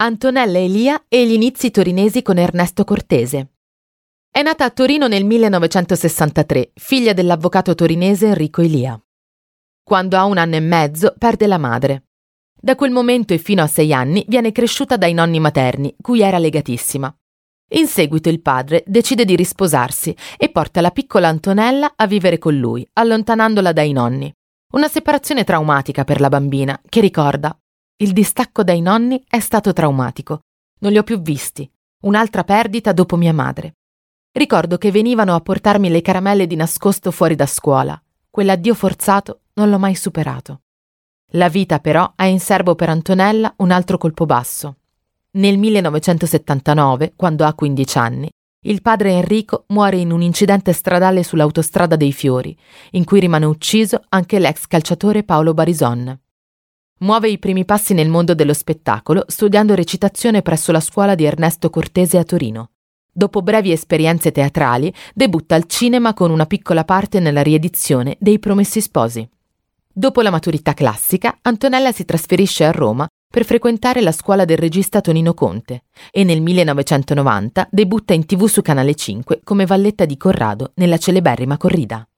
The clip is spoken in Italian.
Antonella Elia e gli inizi torinesi con Ernesto Cortese. È nata a Torino nel 1963, figlia dell'avvocato torinese Enrico Elia. Quando ha un anno e mezzo perde la madre. Da quel momento e fino a sei anni viene cresciuta dai nonni materni, cui era legatissima. In seguito il padre decide di risposarsi e porta la piccola Antonella a vivere con lui, allontanandola dai nonni. Una separazione traumatica per la bambina, che ricorda il distacco dai nonni è stato traumatico. Non li ho più visti. Un'altra perdita dopo mia madre. Ricordo che venivano a portarmi le caramelle di nascosto fuori da scuola. Quell'addio forzato non l'ho mai superato. La vita però ha in serbo per Antonella un altro colpo basso. Nel 1979, quando ha 15 anni, il padre Enrico muore in un incidente stradale sull'autostrada dei Fiori, in cui rimane ucciso anche l'ex calciatore Paolo Barison. Muove i primi passi nel mondo dello spettacolo studiando recitazione presso la scuola di Ernesto Cortese a Torino. Dopo brevi esperienze teatrali, debutta al cinema con una piccola parte nella riedizione dei Promessi Sposi. Dopo la maturità classica, Antonella si trasferisce a Roma per frequentare la scuola del regista Tonino Conte e nel 1990 debutta in tv su Canale 5 come valletta di Corrado nella celeberrima corrida.